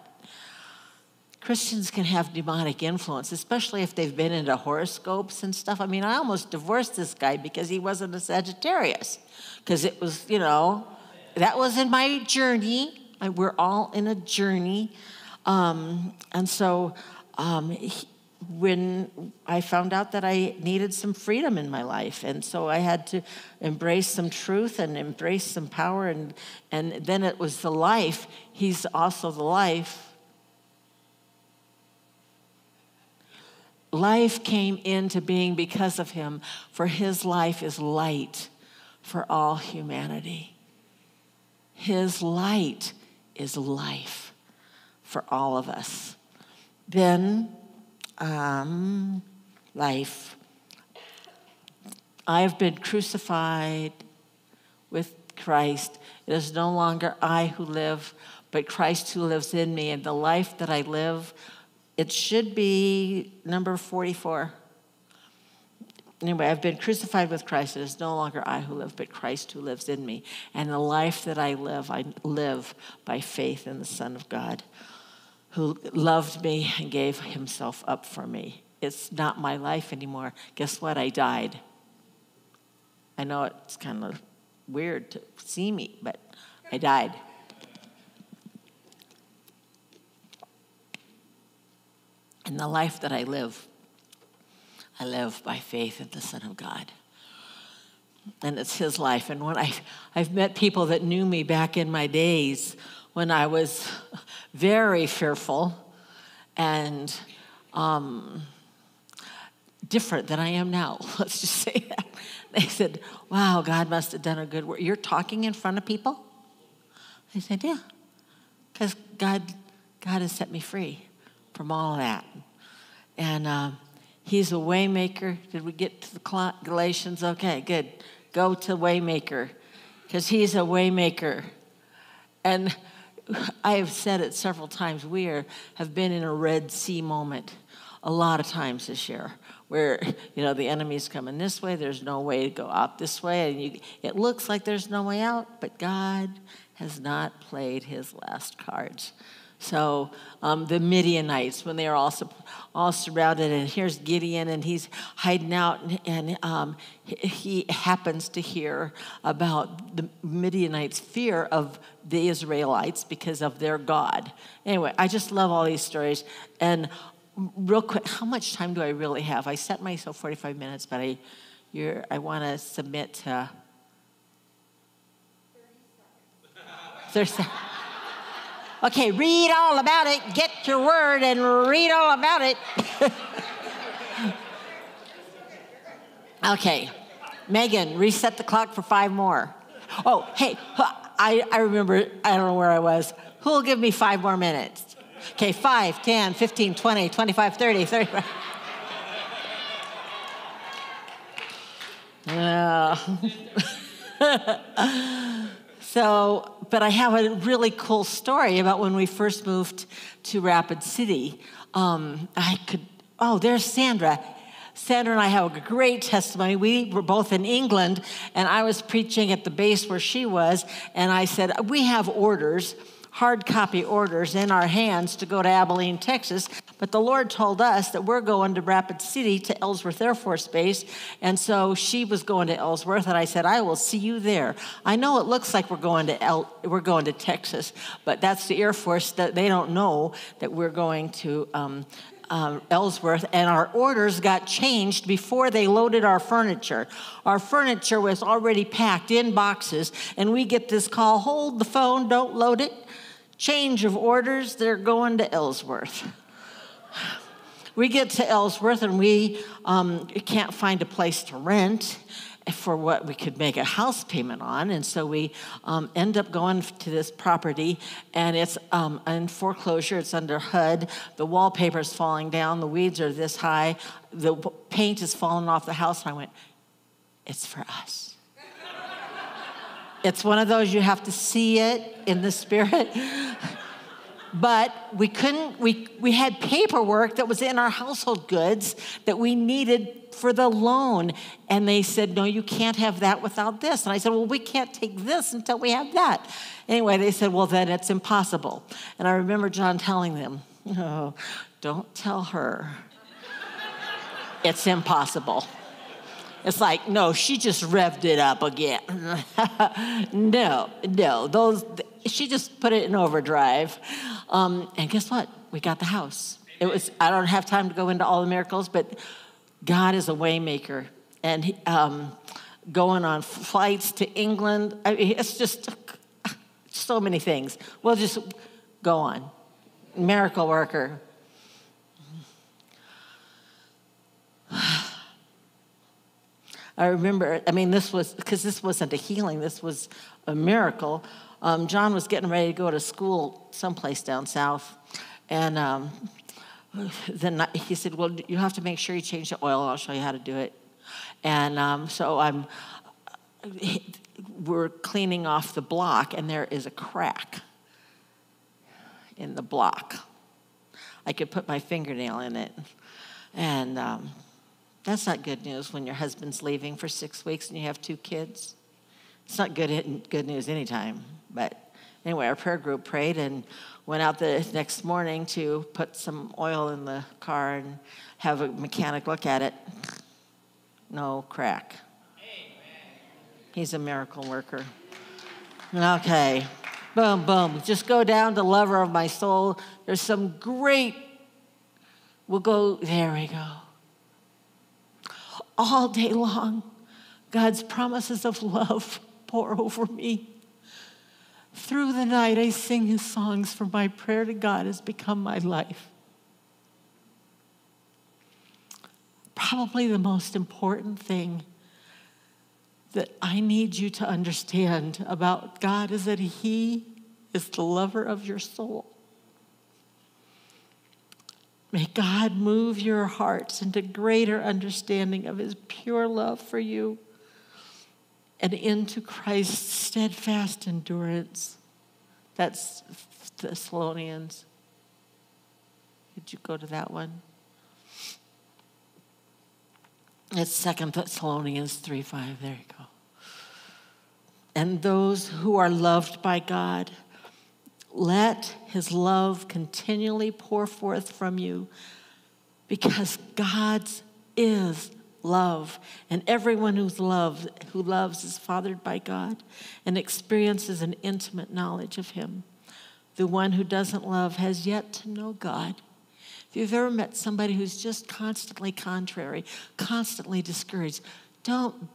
Christians can have demonic influence, especially if they've been into horoscopes and stuff. I mean, I almost divorced this guy because he wasn't a Sagittarius, because it was, you know, that was in my journey. We're all in a journey. Um, and so um, he, when I found out that I needed some freedom in my life. And so I had to embrace some truth and embrace some power. And, and then it was the life. He's also the life. Life came into being because of him, for his life is light for all humanity. His light is life for all of us. Then um, life. I have been crucified with Christ. It is no longer I who live, but Christ who lives in me. And the life that I live, it should be number 44. Anyway, I've been crucified with Christ. It is no longer I who live, but Christ who lives in me. And the life that I live, I live by faith in the Son of God who loved me and gave himself up for me. It's not my life anymore. Guess what? I died. I know it's kind of weird to see me, but I died. And the life that I live, I live by faith in the Son of God. And it's His life. And when I, I've met people that knew me back in my days when I was very fearful and um, different than I am now. Let's just say that. They said, Wow, God must have done a good work. You're talking in front of people? I said, Yeah, because God, God has set me free from all that. And uh, He's a waymaker. Did we get to the Galatians? Okay, good. Go to waymaker because He's a waymaker. And I have said it several times. We are, have been in a Red Sea moment a lot of times this year where you know the enemy's coming this way there's no way to go out this way and you, it looks like there's no way out but god has not played his last cards so um, the Midianites, when they are all, all surrounded, and here's Gideon, and he's hiding out, and, and um, he happens to hear about the Midianites' fear of the Israelites because of their God. Anyway, I just love all these stories. And real quick, how much time do I really have? I set myself 45 minutes, but I, I want to submit to There's, okay, read all about it. Get your word and read all about it. okay, Megan, reset the clock for five more. Oh, hey, I, I remember, I don't know where I was. Who will give me five more minutes? Okay, 5, 10, 15, 20, 25, 30, 35. Yeah. Uh, so, but I have a really cool story about when we first moved to Rapid City. Um, I could, oh, there's Sandra. Sandra and I have a great testimony. We were both in England, and I was preaching at the base where she was, and I said, We have orders hard copy orders in our hands to go to Abilene, Texas. But the Lord told us that we're going to Rapid City to Ellsworth Air Force Base. And so she was going to Ellsworth, and I said, I will see you there. I know it looks like we're going to El- we're going to Texas, but that's the Air Force that they don't know that we're going to um, um, Ellsworth, and our orders got changed before they loaded our furniture. Our furniture was already packed in boxes, and we get this call hold the phone, don't load it change of orders, they're going to Ellsworth. We get to Ellsworth and we um, can't find a place to rent for what we could make a house payment on. And so we um, end up going to this property, and it's um, in foreclosure. It's under HUD. The wallpaper is falling down. The weeds are this high. The paint is falling off the house. And I went, It's for us. It's one of those you have to see it in the spirit. but we couldn't, we, we had paperwork that was in our household goods that we needed for the loan. And they said, No, you can't have that without this. And I said, Well, we can't take this until we have that. Anyway, they said, Well, then it's impossible. And I remember John telling them, No, don't tell her. it's impossible. It's like, no, she just revved it up again. no, no, those, she just put it in overdrive. Um, and guess what? We got the house. It was, I don't have time to go into all the miracles, but God is a waymaker. And he, um, going on flights to England, I mean, it's just so many things. We'll just go on. Miracle worker. I remember, I mean, this was, because this wasn't a healing, this was a miracle. Um, John was getting ready to go to school someplace down south. And um, then he said, Well, you have to make sure you change the oil, I'll show you how to do it. And um, so I'm, we're cleaning off the block, and there is a crack in the block. I could put my fingernail in it. And um, that's not good news when your husband's leaving for six weeks and you have two kids. It's not good, good news anytime. But anyway, our prayer group prayed and went out the next morning to put some oil in the car and have a mechanic look at it. No crack. He's a miracle worker. Okay. Boom, boom. Just go down to lover of my soul. There's some great, we'll go, there we go all day long. God's promises of love pour over me. Through the night, I sing his songs, for my prayer to God has become my life. Probably the most important thing that I need you to understand about God is that he is the lover of your soul. May God move your hearts into greater understanding of his pure love for you and into Christ's steadfast endurance. That's Thessalonians. Did you go to that one? It's Second Thessalonians 3 5. There you go. And those who are loved by God, let his love continually pour forth from you because God's is love. And everyone who's loved, who loves is fathered by God and experiences an intimate knowledge of him. The one who doesn't love has yet to know God. If you've ever met somebody who's just constantly contrary, constantly discouraged, don't,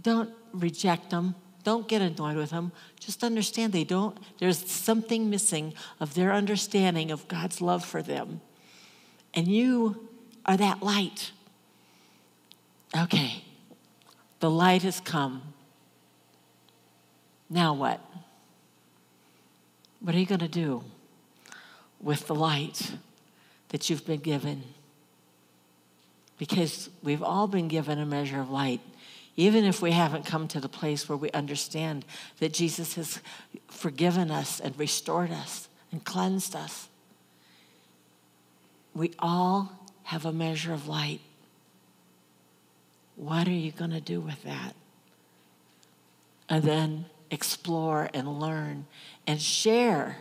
don't reject them. Don't get annoyed with them. Just understand they don't, there's something missing of their understanding of God's love for them. And you are that light. Okay, the light has come. Now what? What are you going to do with the light that you've been given? Because we've all been given a measure of light, even if we haven't come to the place where we understand that Jesus has forgiven us and restored us and cleansed us. We all have a measure of light. What are you going to do with that? And then explore and learn and share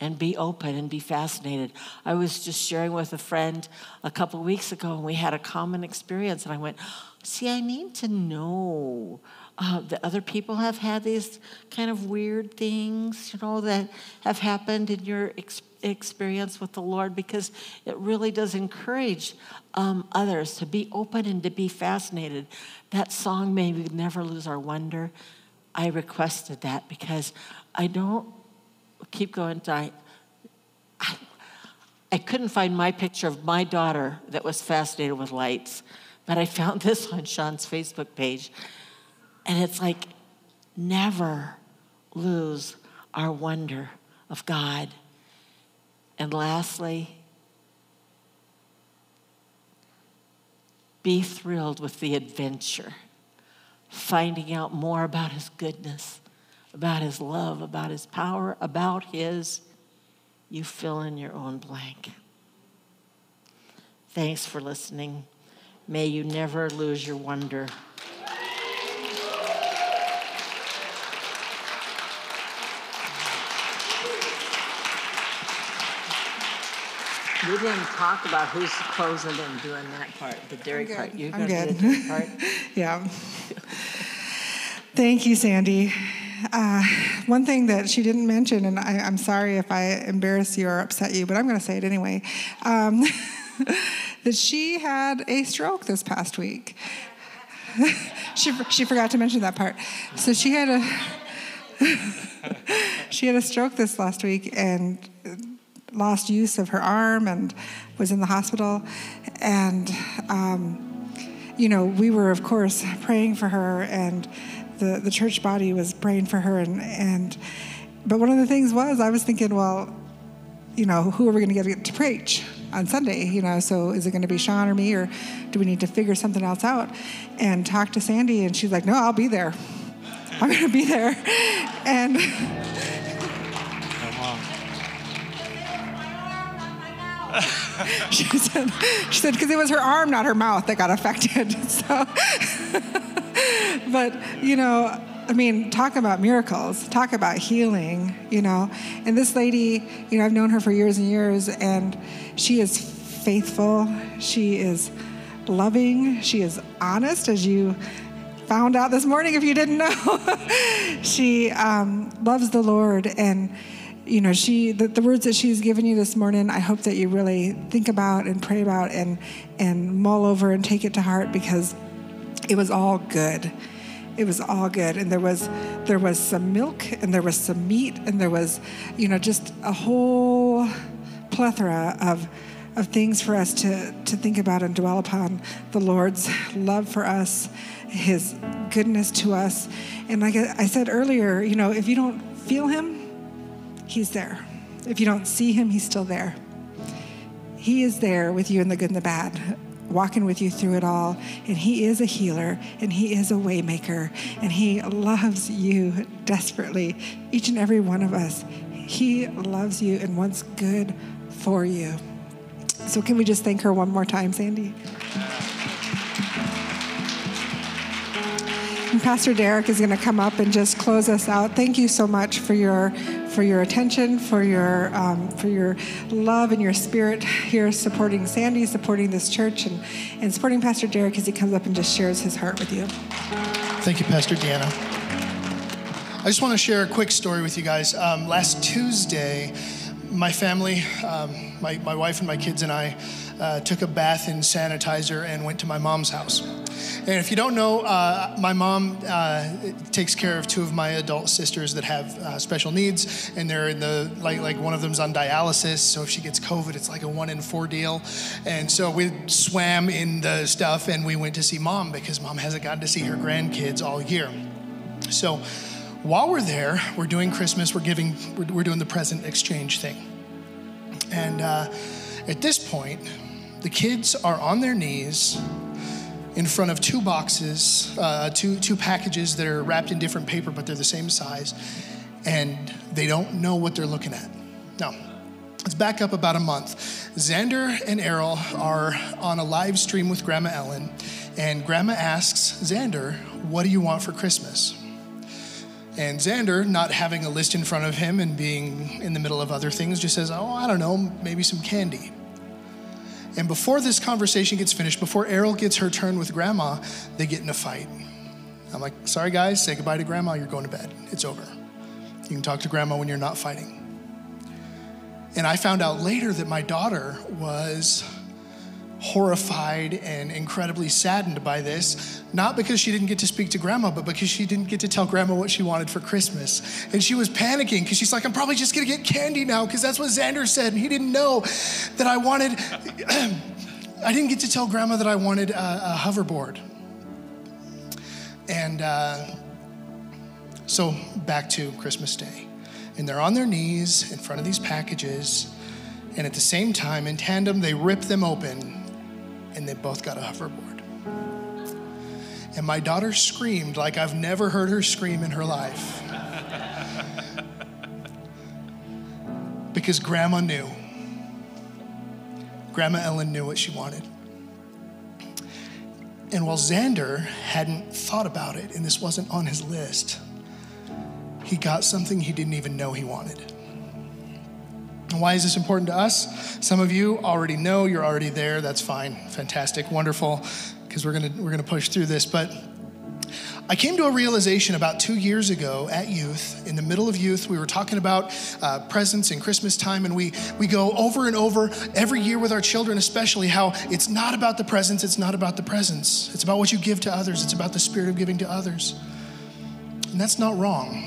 and be open and be fascinated. I was just sharing with a friend a couple weeks ago, and we had a common experience, and I went, See, I need to know uh, that other people have had these kind of weird things, you know, that have happened in your ex- experience with the Lord because it really does encourage um, others to be open and to be fascinated. That song, May We Never Lose Our Wonder, I requested that because I don't keep going. I, I, I couldn't find my picture of my daughter that was fascinated with lights, but I found this on Sean's Facebook page. And it's like, never lose our wonder of God. And lastly, be thrilled with the adventure finding out more about his goodness, about his love, about his power, about his, you fill in your own blank. Thanks for listening. May you never lose your wonder. We didn't talk about who's closing and doing that part, the dairy part. You're I'm going to good. do the dairy part? Yeah. Thank you, Sandy. Uh, one thing that she didn't mention, and I, I'm sorry if I embarrass you or upset you, but I'm going to say it anyway, um, that she had a stroke this past week. she, she forgot to mention that part. So she had a she had a stroke this last week and lost use of her arm and was in the hospital. And um, you know, we were of course praying for her, and the the church body was praying for her, and and. But one of the things was I was thinking, well, you know, who are we going to get to preach on Sunday? You know, so is it going to be Sean or me, or do we need to figure something else out? And talk to Sandy, and she's like, no, I'll be there. I'm going to be there, and. she said, she said, because it was her arm, not her mouth, that got affected. So, but you know, I mean, talk about miracles, talk about healing, you know. And this lady, you know, I've known her for years and years, and she is faithful. She is loving. She is honest, as you found out this morning if you didn't know. she um, loves the Lord and you know she the, the words that she's given you this morning i hope that you really think about and pray about and and mull over and take it to heart because it was all good it was all good and there was there was some milk and there was some meat and there was you know just a whole plethora of of things for us to to think about and dwell upon the lord's love for us his goodness to us and like i said earlier you know if you don't feel him He's there. If you don't see him, he's still there. He is there with you in the good and the bad, walking with you through it all. And he is a healer and he is a waymaker and he loves you desperately, each and every one of us. He loves you and wants good for you. So can we just thank her one more time, Sandy? And Pastor Derek is going to come up and just close us out. Thank you so much for your for your attention, for your um, for your love and your spirit here, supporting Sandy, supporting this church, and and supporting Pastor Derek as he comes up and just shares his heart with you. Thank you, Pastor Deanna. I just want to share a quick story with you guys. Um, last Tuesday, my family, um, my, my wife and my kids and I, uh, took a bath in sanitizer, and went to my mom's house. And if you don't know, uh, my mom uh, takes care of two of my adult sisters that have uh, special needs, and they're in the like like one of them's on dialysis. So if she gets COVID, it's like a one in four deal. And so we swam in the stuff, and we went to see mom because mom hasn't gotten to see her grandkids all year. So while we're there, we're doing Christmas. We're giving. We're, we're doing the present exchange thing. And uh, at this point, the kids are on their knees in front of two boxes, uh, two, two packages that are wrapped in different paper, but they're the same size, and they don't know what they're looking at. Now, let's back up about a month. Xander and Errol are on a live stream with Grandma Ellen, and Grandma asks Xander, What do you want for Christmas? And Xander, not having a list in front of him and being in the middle of other things, just says, Oh, I don't know, maybe some candy. And before this conversation gets finished, before Errol gets her turn with grandma, they get in a fight. I'm like, sorry guys, say goodbye to grandma, you're going to bed. It's over. You can talk to grandma when you're not fighting. And I found out later that my daughter was horrified and incredibly saddened by this, not because she didn't get to speak to grandma, but because she didn't get to tell grandma what she wanted for Christmas. And she was panicking because she's like, I'm probably just gonna get candy now because that's what Xander said. And he didn't know that I wanted, I didn't get to tell grandma that I wanted a, a hoverboard. And uh, so back to Christmas Day. And they're on their knees in front of these packages. And at the same time, in tandem, they rip them open and they both got a hoverboard. And my daughter screamed like I've never heard her scream in her life. because grandma knew. Grandma Ellen knew what she wanted. And while Xander hadn't thought about it and this wasn't on his list, he got something he didn't even know he wanted. Why is this important to us? Some of you already know, you're already there. That's fine. Fantastic, wonderful, because we're going to we're going to push through this, but I came to a realization about two years ago at youth. In the middle of youth, we were talking about uh, presents and Christmas time, and we, we go over and over every year with our children, especially how it's not about the presents, it's not about the presents. It's about what you give to others, it's about the spirit of giving to others. And that's not wrong,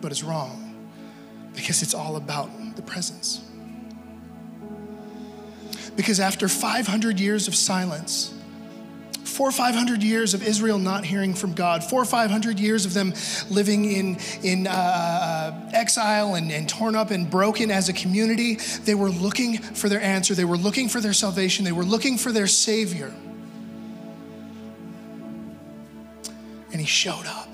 but it's wrong because it's all about the presence. Because after 500 years of silence, four or 500 years of Israel not hearing from God, four or 500 years of them living in, in uh, exile and, and torn up and broken as a community, they were looking for their answer. They were looking for their salvation. They were looking for their Savior. And He showed up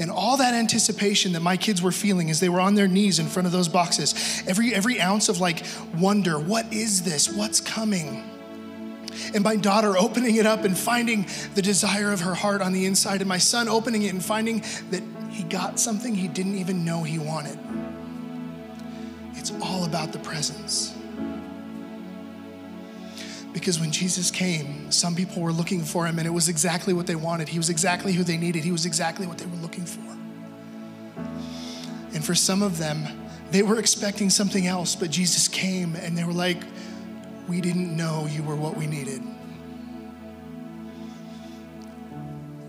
and all that anticipation that my kids were feeling as they were on their knees in front of those boxes every every ounce of like wonder what is this? What's coming? And my daughter opening it up and finding the desire of her heart on the inside and my son opening it and finding that he got something he didn't even know he wanted. It's all about the presence because when Jesus came, some people were looking for him and it was exactly what they wanted. He was exactly who they needed. He was exactly what they were looking for. And for some of them, they were expecting something else, but Jesus came and they were like, We didn't know you were what we needed.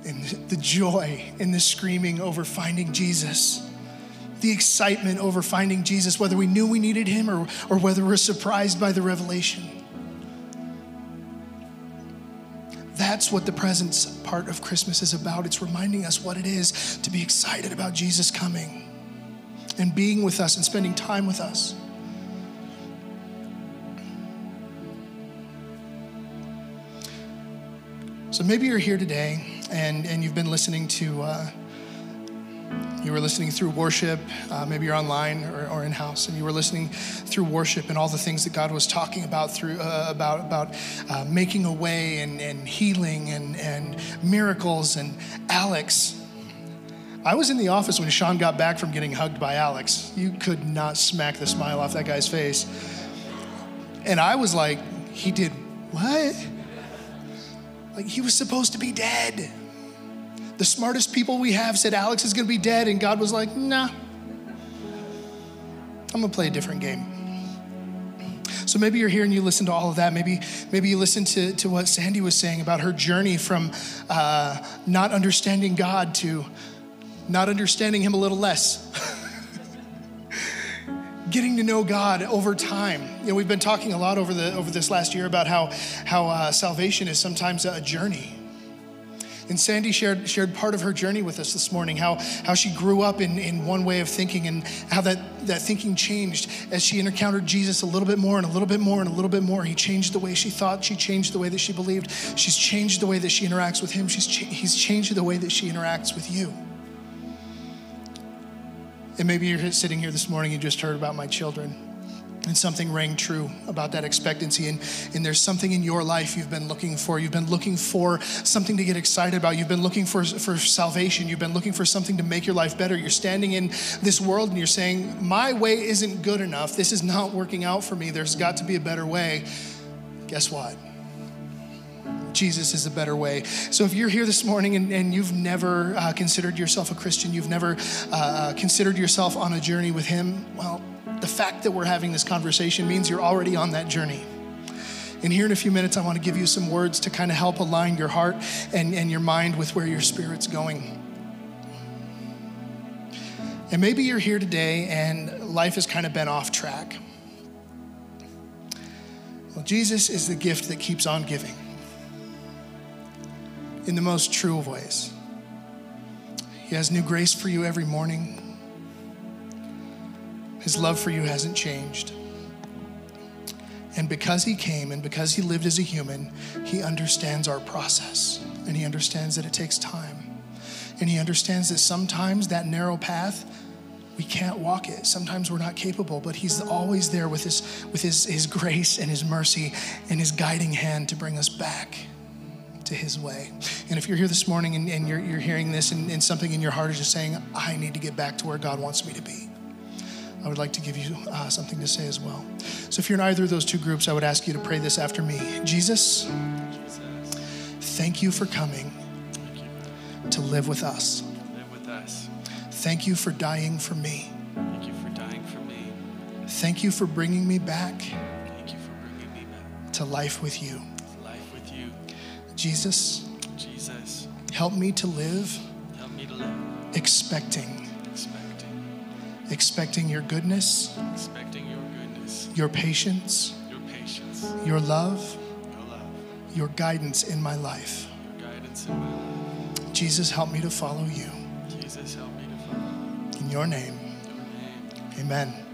And the joy and the screaming over finding Jesus, the excitement over finding Jesus, whether we knew we needed him or, or whether we're surprised by the revelation. That's what the presence part of Christmas is about. It's reminding us what it is to be excited about Jesus coming and being with us and spending time with us. So maybe you're here today and, and you've been listening to. Uh, you were listening through worship, uh, maybe you're online or, or in house, and you were listening through worship and all the things that God was talking about through uh, about about uh, making a way and, and healing and, and miracles. And Alex, I was in the office when Sean got back from getting hugged by Alex. You could not smack the smile off that guy's face. And I was like, he did what? Like he was supposed to be dead. The smartest people we have said Alex is going to be dead, and God was like, nah, I'm going to play a different game. So maybe you're here and you listen to all of that. Maybe, maybe you listen to, to what Sandy was saying about her journey from uh, not understanding God to not understanding Him a little less. Getting to know God over time. You know, we've been talking a lot over the over this last year about how how uh, salvation is sometimes a journey. And Sandy shared, shared part of her journey with us this morning, how, how she grew up in, in one way of thinking and how that, that thinking changed as she encountered Jesus a little bit more and a little bit more and a little bit more. He changed the way she thought, she changed the way that she believed, she's changed the way that she interacts with him, she's he's changed the way that she interacts with you. And maybe you're sitting here this morning, you just heard about my children and something rang true about that expectancy. And, and there's something in your life you've been looking for. You've been looking for something to get excited about. You've been looking for, for salvation. You've been looking for something to make your life better. You're standing in this world and you're saying my way isn't good enough. This is not working out for me. There's got to be a better way. Guess what? Jesus is a better way. So if you're here this morning and, and you've never uh, considered yourself a Christian, you've never uh, considered yourself on a journey with Him, well, the fact that we're having this conversation means you're already on that journey. And here in a few minutes, I want to give you some words to kind of help align your heart and, and your mind with where your spirit's going. And maybe you're here today and life has kind of been off track. Well, Jesus is the gift that keeps on giving in the most true of ways. He has new grace for you every morning. His love for you hasn't changed. And because he came and because he lived as a human, he understands our process and he understands that it takes time. And he understands that sometimes that narrow path, we can't walk it. Sometimes we're not capable, but he's always there with his, with his, his grace and his mercy and his guiding hand to bring us back to his way. And if you're here this morning and, and you're, you're hearing this and, and something in your heart is just saying, I need to get back to where God wants me to be I would like to give you uh, something to say as well. So, if you're in either of those two groups, I would ask you to pray this after me. Jesus, thank you for coming to live with us. Live with us. Thank you for dying for me. Thank you for dying for me. Thank you for bringing me back Thank you for bringing me back to life with you. life with you. Jesus, Jesus, help me to live help me to live expecting, expecting, your goodness, expecting your goodness, your patience, your patience, your love, your love, your guidance in my life. your guidance in my life. Jesus, help me to follow you. Jesus, help me to follow In your name, your name. amen.